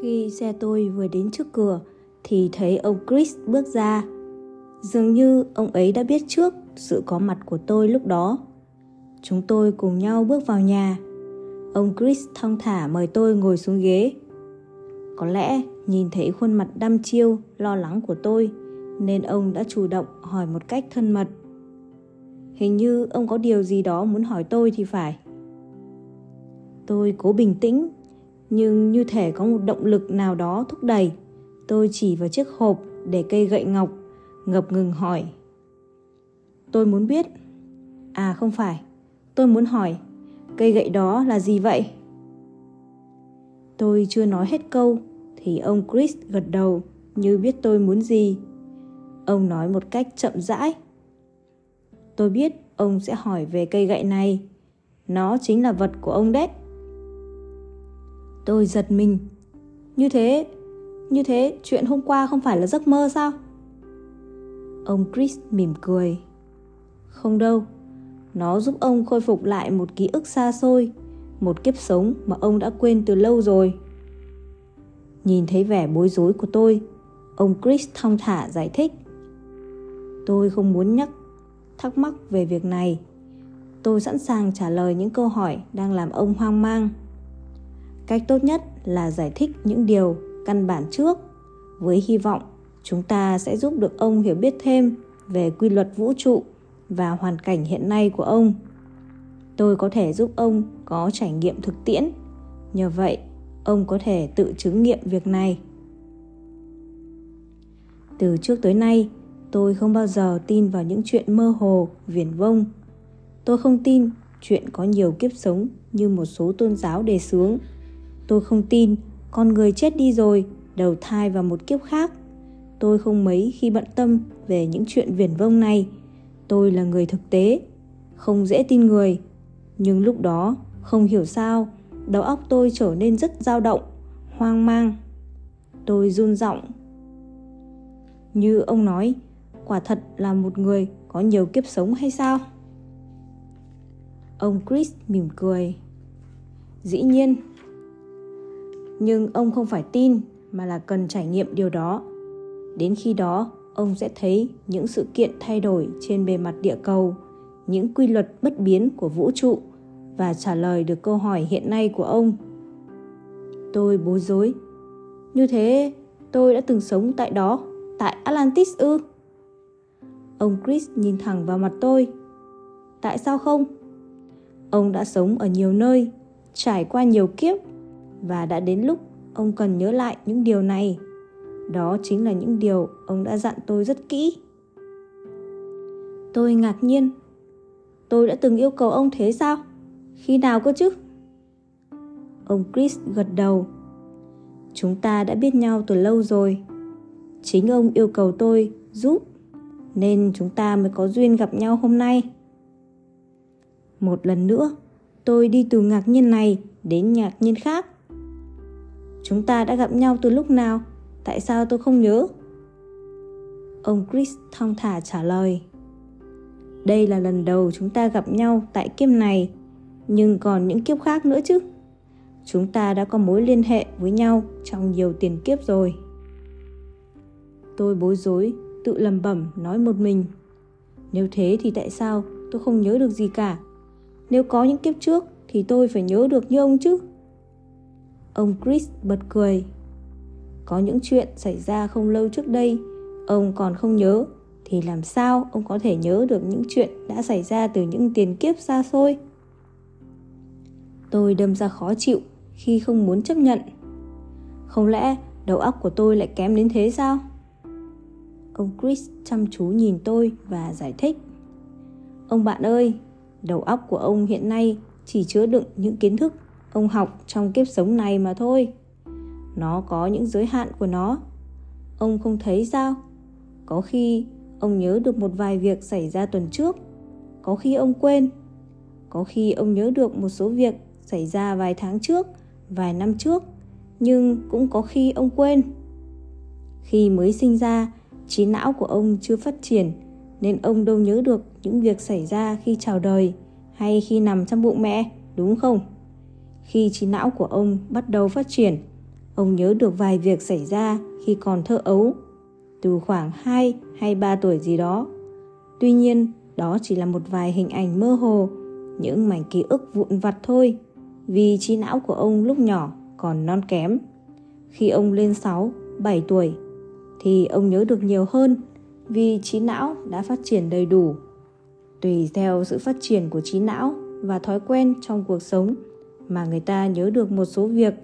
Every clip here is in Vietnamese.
Khi xe tôi vừa đến trước cửa thì thấy ông Chris bước ra. Dường như ông ấy đã biết trước sự có mặt của tôi lúc đó. Chúng tôi cùng nhau bước vào nhà. Ông Chris thong thả mời tôi ngồi xuống ghế. Có lẽ nhìn thấy khuôn mặt đăm chiêu, lo lắng của tôi nên ông đã chủ động hỏi một cách thân mật. Hình như ông có điều gì đó muốn hỏi tôi thì phải. Tôi cố bình tĩnh, nhưng như thể có một động lực nào đó thúc đẩy. Tôi chỉ vào chiếc hộp để cây gậy ngọc, ngập ngừng hỏi. Tôi muốn biết. À không phải, tôi muốn hỏi, cây gậy đó là gì vậy? Tôi chưa nói hết câu thì ông Chris gật đầu như biết tôi muốn gì. Ông nói một cách chậm rãi. Tôi biết ông sẽ hỏi về cây gậy này. Nó chính là vật của ông đấy. Tôi giật mình. Như thế, như thế chuyện hôm qua không phải là giấc mơ sao? Ông Chris mỉm cười. Không đâu, nó giúp ông khôi phục lại một ký ức xa xôi, một kiếp sống mà ông đã quên từ lâu rồi. Nhìn thấy vẻ bối rối của tôi, ông Chris thong thả giải thích. Tôi không muốn nhắc thắc mắc về việc này. Tôi sẵn sàng trả lời những câu hỏi đang làm ông hoang mang. Cách tốt nhất là giải thích những điều căn bản trước với hy vọng chúng ta sẽ giúp được ông hiểu biết thêm về quy luật vũ trụ và hoàn cảnh hiện nay của ông. Tôi có thể giúp ông có trải nghiệm thực tiễn. Nhờ vậy, ông có thể tự chứng nghiệm việc này. Từ trước tới nay, tôi không bao giờ tin vào những chuyện mơ hồ, viển vông. Tôi không tin chuyện có nhiều kiếp sống như một số tôn giáo đề xướng. Tôi không tin con người chết đi rồi, đầu thai vào một kiếp khác. Tôi không mấy khi bận tâm về những chuyện viển vông này. Tôi là người thực tế, không dễ tin người. Nhưng lúc đó, không hiểu sao, đầu óc tôi trở nên rất dao động, hoang mang. Tôi run giọng. Như ông nói, quả thật là một người có nhiều kiếp sống hay sao? Ông Chris mỉm cười. Dĩ nhiên. Nhưng ông không phải tin mà là cần trải nghiệm điều đó. Đến khi đó, ông sẽ thấy những sự kiện thay đổi trên bề mặt địa cầu, những quy luật bất biến của vũ trụ và trả lời được câu hỏi hiện nay của ông. Tôi bối rối. Như thế, tôi đã từng sống tại đó, tại Atlantis ư? Ông Chris nhìn thẳng vào mặt tôi. Tại sao không? Ông đã sống ở nhiều nơi, trải qua nhiều kiếp và đã đến lúc ông cần nhớ lại những điều này. Đó chính là những điều ông đã dặn tôi rất kỹ. Tôi ngạc nhiên. Tôi đã từng yêu cầu ông thế sao? Khi nào cơ chứ? Ông Chris gật đầu. Chúng ta đã biết nhau từ lâu rồi. Chính ông yêu cầu tôi giúp nên chúng ta mới có duyên gặp nhau hôm nay. Một lần nữa, tôi đi từ ngạc nhiên này đến ngạc nhiên khác. Chúng ta đã gặp nhau từ lúc nào? Tại sao tôi không nhớ? Ông Chris thong thả trả lời. Đây là lần đầu chúng ta gặp nhau tại kiếp này, nhưng còn những kiếp khác nữa chứ. Chúng ta đã có mối liên hệ với nhau trong nhiều tiền kiếp rồi. Tôi bối rối tự lầm bẩm nói một mình. Nếu thế thì tại sao tôi không nhớ được gì cả? Nếu có những kiếp trước thì tôi phải nhớ được như ông chứ. Ông Chris bật cười. Có những chuyện xảy ra không lâu trước đây, ông còn không nhớ, thì làm sao ông có thể nhớ được những chuyện đã xảy ra từ những tiền kiếp xa xôi? Tôi đâm ra khó chịu khi không muốn chấp nhận. Không lẽ đầu óc của tôi lại kém đến thế sao? Ông Chris chăm chú nhìn tôi và giải thích. Ông bạn ơi, đầu óc của ông hiện nay chỉ chứa đựng những kiến thức ông học trong kiếp sống này mà thôi. Nó có những giới hạn của nó. Ông không thấy sao? Có khi ông nhớ được một vài việc xảy ra tuần trước, có khi ông quên. Có khi ông nhớ được một số việc xảy ra vài tháng trước, vài năm trước, nhưng cũng có khi ông quên. Khi mới sinh ra, trí não của ông chưa phát triển nên ông đâu nhớ được những việc xảy ra khi chào đời hay khi nằm trong bụng mẹ, đúng không? Khi trí não của ông bắt đầu phát triển, Ông nhớ được vài việc xảy ra khi còn thơ ấu, từ khoảng 2 hay 3 tuổi gì đó. Tuy nhiên, đó chỉ là một vài hình ảnh mơ hồ, những mảnh ký ức vụn vặt thôi, vì trí não của ông lúc nhỏ còn non kém. Khi ông lên 6, 7 tuổi, thì ông nhớ được nhiều hơn vì trí não đã phát triển đầy đủ. Tùy theo sự phát triển của trí não và thói quen trong cuộc sống mà người ta nhớ được một số việc,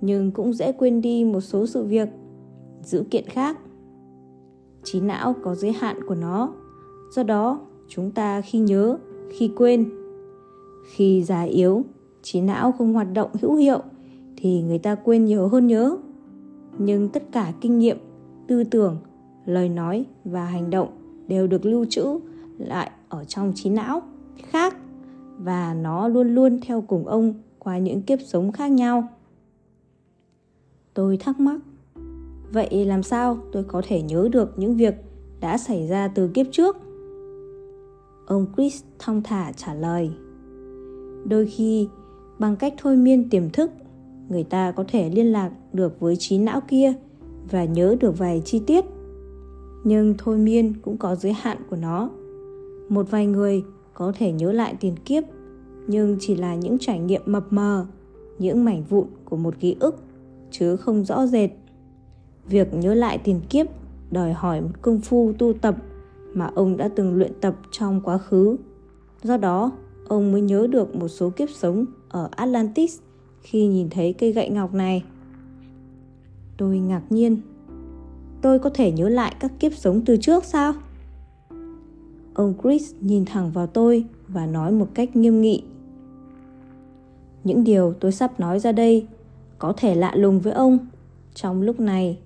nhưng cũng dễ quên đi một số sự việc. Dữ kiện khác, trí não có giới hạn của nó. Do đó, chúng ta khi nhớ, khi quên, khi già yếu, trí não không hoạt động hữu hiệu thì người ta quên nhiều hơn nhớ. Nhưng tất cả kinh nghiệm, tư tưởng, lời nói và hành động đều được lưu trữ lại ở trong trí não khác và nó luôn luôn theo cùng ông qua những kiếp sống khác nhau. Tôi thắc mắc, vậy làm sao tôi có thể nhớ được những việc đã xảy ra từ kiếp trước? Ông chris thong thả trả lời, đôi khi, bằng cách thôi miên tiềm thức, người ta có thể liên lạc được với trí não kia và nhớ được vài chi tiết. Nhưng thôi miên cũng có giới hạn của nó. Một vài người có thể nhớ lại tiền kiếp nhưng chỉ là những trải nghiệm mập mờ, những mảnh vụn của một ký ức, chứ không rõ rệt. Việc nhớ lại tiền kiếp, đòi hỏi một công phu tu tập mà ông đã từng luyện tập trong quá khứ. Do đó, ông mới nhớ được một số kiếp sống ở atlantis khi nhìn thấy cây gậy ngọc này. Tôi ngạc nhiên. Tôi có thể nhớ lại các kiếp sống từ trước sao? Ông chris nhìn thẳng vào tôi và nói một cách nghiêm nghị những điều tôi sắp nói ra đây có thể lạ lùng với ông. Trong lúc này,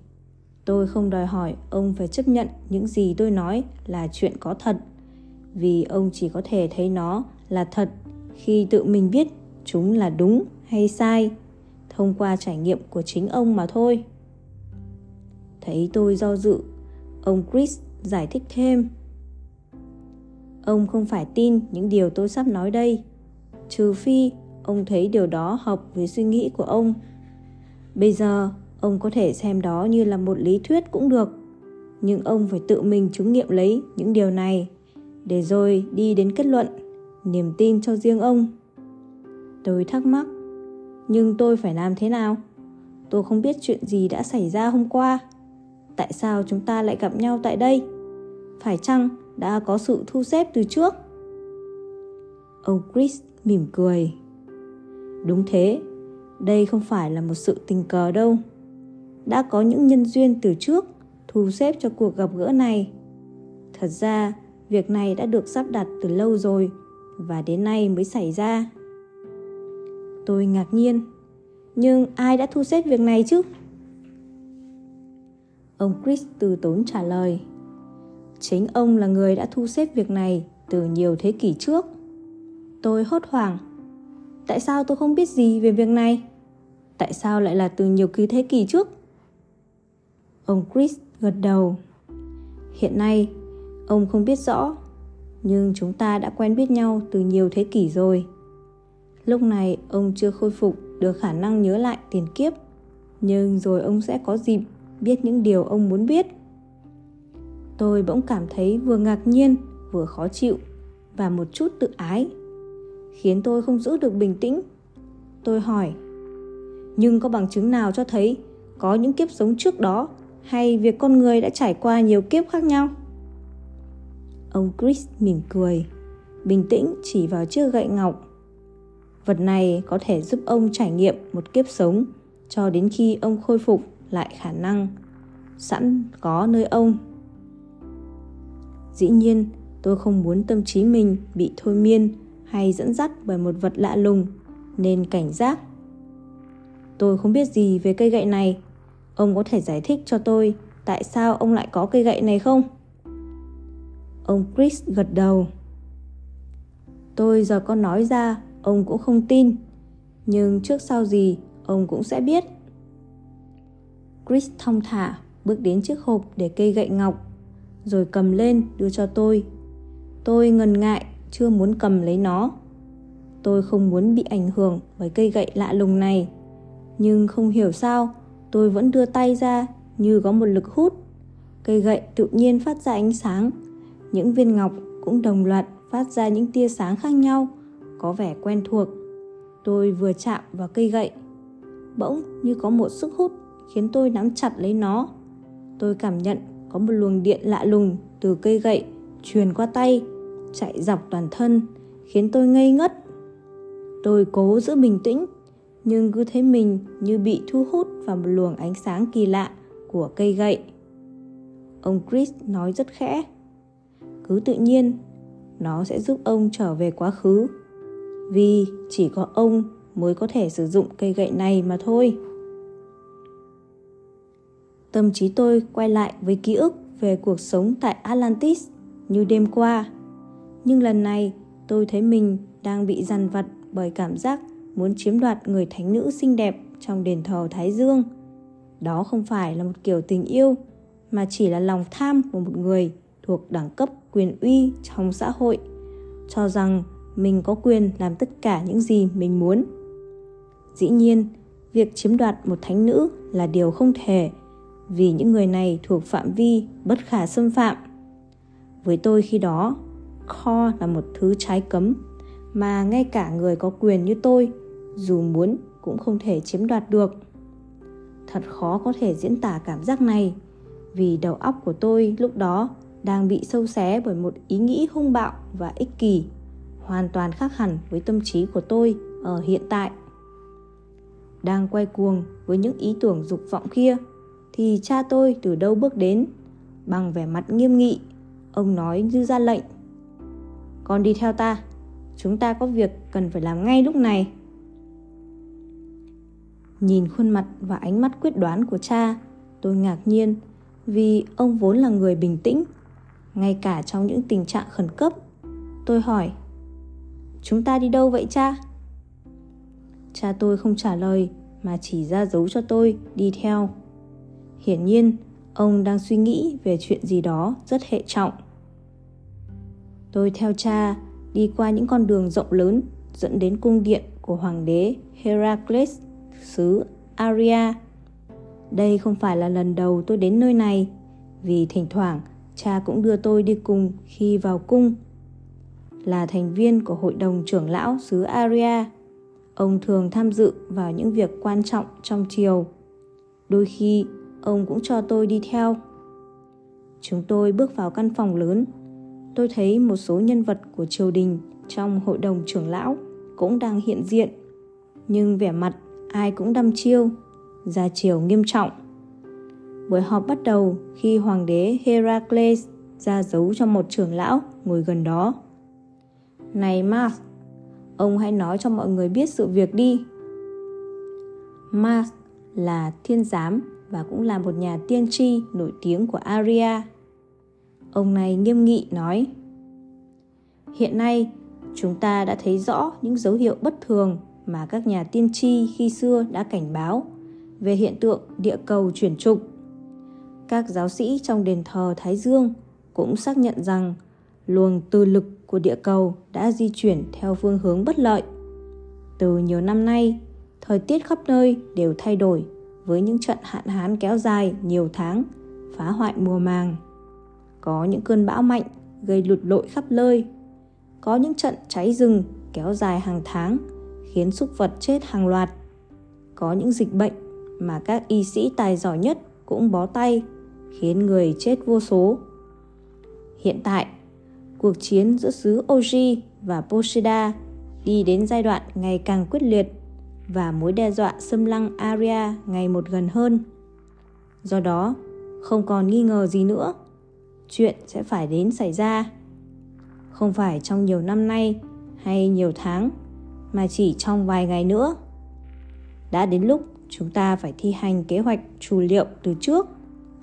tôi không đòi hỏi ông phải chấp nhận những gì tôi nói là chuyện có thật, vì ông chỉ có thể thấy nó là thật khi tự mình biết chúng là đúng hay sai, thông qua trải nghiệm của chính ông mà thôi. Thấy tôi do dự, ông chris giải thích thêm. Ông không phải tin những điều tôi sắp nói đây, trừ phi ông thấy điều đó hợp với suy nghĩ của ông. Bây giờ, ông có thể xem đó như là một lý thuyết cũng được. Nhưng ông phải tự mình chứng nghiệm lấy những điều này. Để rồi đi đến kết luận, niềm tin cho riêng ông. Tôi thắc mắc, nhưng tôi phải làm thế nào? Tôi không biết chuyện gì đã xảy ra hôm qua. Tại sao chúng ta lại gặp nhau tại đây? Phải chăng đã có sự thu xếp từ trước? Ông chris mỉm cười đúng thế, đây không phải là một sự tình cờ đâu. Đã có những nhân duyên từ trước, thu xếp cho cuộc gặp gỡ này. Thật ra, việc này đã được sắp đặt từ lâu rồi, và đến nay mới xảy ra. Tôi ngạc nhiên, nhưng ai đã thu xếp việc này chứ? Ông chris từ tốn trả lời, chính ông là người đã thu xếp việc này từ nhiều thế kỷ trước. Tôi hốt hoảng tại sao tôi không biết gì về việc này? Tại sao lại là từ nhiều ký thế kỷ trước? Ông chris gật đầu. Hiện nay, ông không biết rõ, nhưng chúng ta đã quen biết nhau từ nhiều thế kỷ rồi. Lúc này, ông chưa khôi phục được khả năng nhớ lại tiền kiếp, nhưng rồi ông sẽ có dịp biết những điều ông muốn biết. Tôi bỗng cảm thấy vừa ngạc nhiên, vừa khó chịu và một chút tự ái khiến tôi không giữ được bình tĩnh. Tôi hỏi, nhưng có bằng chứng nào cho thấy có những kiếp sống trước đó hay việc con người đã trải qua nhiều kiếp khác nhau? Ông chris mỉm cười, bình tĩnh chỉ vào chiếc gậy ngọc. Vật này có thể giúp ông trải nghiệm một kiếp sống cho đến khi ông khôi phục lại khả năng sẵn có nơi ông. Dĩ nhiên, tôi không muốn tâm trí mình bị thôi miên hay dẫn dắt bởi một vật lạ lùng, nên cảnh giác. Tôi không biết gì về cây gậy này. Ông có thể giải thích cho tôi tại sao ông lại có cây gậy này không? Ông chris gật đầu. Tôi giờ có nói ra, ông cũng không tin, nhưng trước sau gì, ông cũng sẽ biết. Chris thong thả, bước đến chiếc hộp để cây gậy ngọc, rồi cầm lên đưa cho tôi. Tôi ngần ngại chưa muốn cầm lấy nó tôi không muốn bị ảnh hưởng bởi cây gậy lạ lùng này nhưng không hiểu sao tôi vẫn đưa tay ra như có một lực hút. Cây gậy tự nhiên phát ra ánh sáng. Những viên ngọc cũng đồng loạt phát ra những tia sáng khác nhau, có vẻ quen thuộc. Tôi vừa chạm vào cây gậy, bỗng như có một sức hút khiến tôi nắm chặt lấy nó. Tôi cảm nhận có một luồng điện lạ lùng từ cây gậy truyền qua tay, chạy dọc toàn thân, khiến tôi ngây ngất. Tôi cố giữ bình tĩnh, nhưng cứ thấy mình như bị thu hút vào một luồng ánh sáng kỳ lạ của cây gậy. Ông Chris nói rất khẽ. Cứ tự nhiên, nó sẽ giúp ông trở về quá khứ. Vì chỉ có ông mới có thể sử dụng cây gậy này mà thôi. Tâm trí tôi quay lại với ký ức về cuộc sống tại Atlantis như đêm qua. Nhưng lần này tôi thấy mình đang bị dằn vặt bởi cảm giác muốn chiếm đoạt người thánh nữ xinh đẹp trong đền thờ Thái Dương. Đó không phải là một kiểu tình yêu, mà chỉ là lòng tham của một người thuộc đẳng cấp quyền uy trong xã hội, cho rằng mình có quyền làm tất cả những gì mình muốn. Dĩ nhiên, việc chiếm đoạt một thánh nữ là điều không thể vì những người này thuộc phạm vi bất khả xâm phạm. Với tôi khi đó, kho là một thứ trái cấm mà ngay cả người có quyền như tôi dù muốn cũng không thể chiếm đoạt được. Thật khó có thể diễn tả cảm giác này vì đầu óc của tôi lúc đó đang bị sâu xé bởi một ý nghĩ hung bạo và ích kỷ, hoàn toàn khác hẳn với tâm trí của tôi ở hiện tại. Đang quay cuồng với những ý tưởng dục vọng kia thì cha tôi từ đâu bước đến bằng vẻ mặt nghiêm nghị ông nói như ra lệnh con đi theo ta. Chúng ta có việc cần phải làm ngay lúc này. Nhìn khuôn mặt và ánh mắt quyết đoán của cha tôi ngạc nhiên vì ông vốn là người bình tĩnh. Ngay cả trong những tình trạng khẩn cấp tôi hỏi chúng ta đi đâu vậy cha? Cha tôi không trả lời mà chỉ ra dấu cho tôi đi theo. Hiển nhiên, ông đang suy nghĩ về chuyện gì đó rất hệ trọng. Tôi theo cha đi qua những con đường rộng lớn dẫn đến cung điện của hoàng đế Heracles xứ Aria. Đây không phải là lần đầu tôi đến nơi này, vì thỉnh thoảng cha cũng đưa tôi đi cùng khi vào cung. Là thành viên của hội đồng trưởng lão xứ Aria, ông thường tham dự vào những việc quan trọng trong triều. Đôi khi ông cũng cho tôi đi theo. Chúng tôi bước vào căn phòng lớn. Tôi thấy một số nhân vật của triều đình trong hội đồng trưởng lão cũng đang hiện diện. Nhưng vẻ mặt ai cũng đăm chiêu, ra chiều nghiêm trọng. Buổi họp bắt đầu khi hoàng đế Heracles ra dấu cho một trưởng lão ngồi gần đó. Này Mars, ông hãy nói cho mọi người biết sự việc đi. Mars là thiên giám và cũng là một nhà tiên tri nổi tiếng của Aria. Ông này nghiêm nghị nói Hiện nay, chúng ta đã thấy rõ những dấu hiệu bất thường mà các nhà tiên tri khi xưa đã cảnh báo về hiện tượng địa cầu chuyển trục. Các giáo sĩ trong đền thờ Thái Dương cũng xác nhận rằng luồng từ lực của địa cầu đã di chuyển theo phương hướng bất lợi. Từ nhiều năm nay, thời tiết khắp nơi đều thay đổi với những trận hạn hán kéo dài nhiều tháng, phá hoại mùa màng. Có những cơn bão mạnh gây lụt lội khắp nơi. Có những trận cháy rừng kéo dài hàng tháng, khiến súc vật chết hàng loạt. Có những dịch bệnh mà các y sĩ tài giỏi nhất cũng bó tay, khiến người chết vô số. Hiện tại, cuộc chiến giữa xứ Oji và Poseida đi đến giai đoạn ngày càng quyết liệt và mối đe dọa xâm lăng Aria ngày một gần hơn. Do đó, không còn nghi ngờ gì nữa, chuyện sẽ phải đến xảy ra. Không phải trong nhiều năm nay hay nhiều tháng, mà chỉ trong vài ngày nữa. Đã đến lúc chúng ta phải thi hành kế hoạch chủ liệu từ trước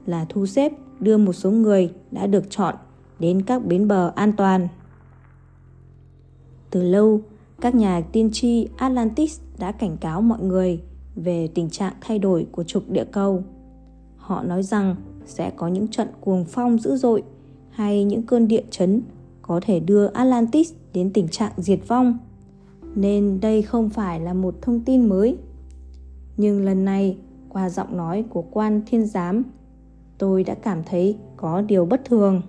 là thu xếp đưa một số người đã được chọn đến các bến bờ an toàn. Từ lâu, các nhà tiên tri Atlantis đã cảnh cáo mọi người về tình trạng thay đổi của trục địa cầu. Họ nói rằng sẽ có những trận cuồng phong dữ dội hay những cơn địa chấn có thể đưa Atlantis đến tình trạng diệt vong. Nên đây không phải là một thông tin mới. Nhưng lần này Qua giọng nói của quan thiên giám, tôi đã cảm thấy có điều bất thường.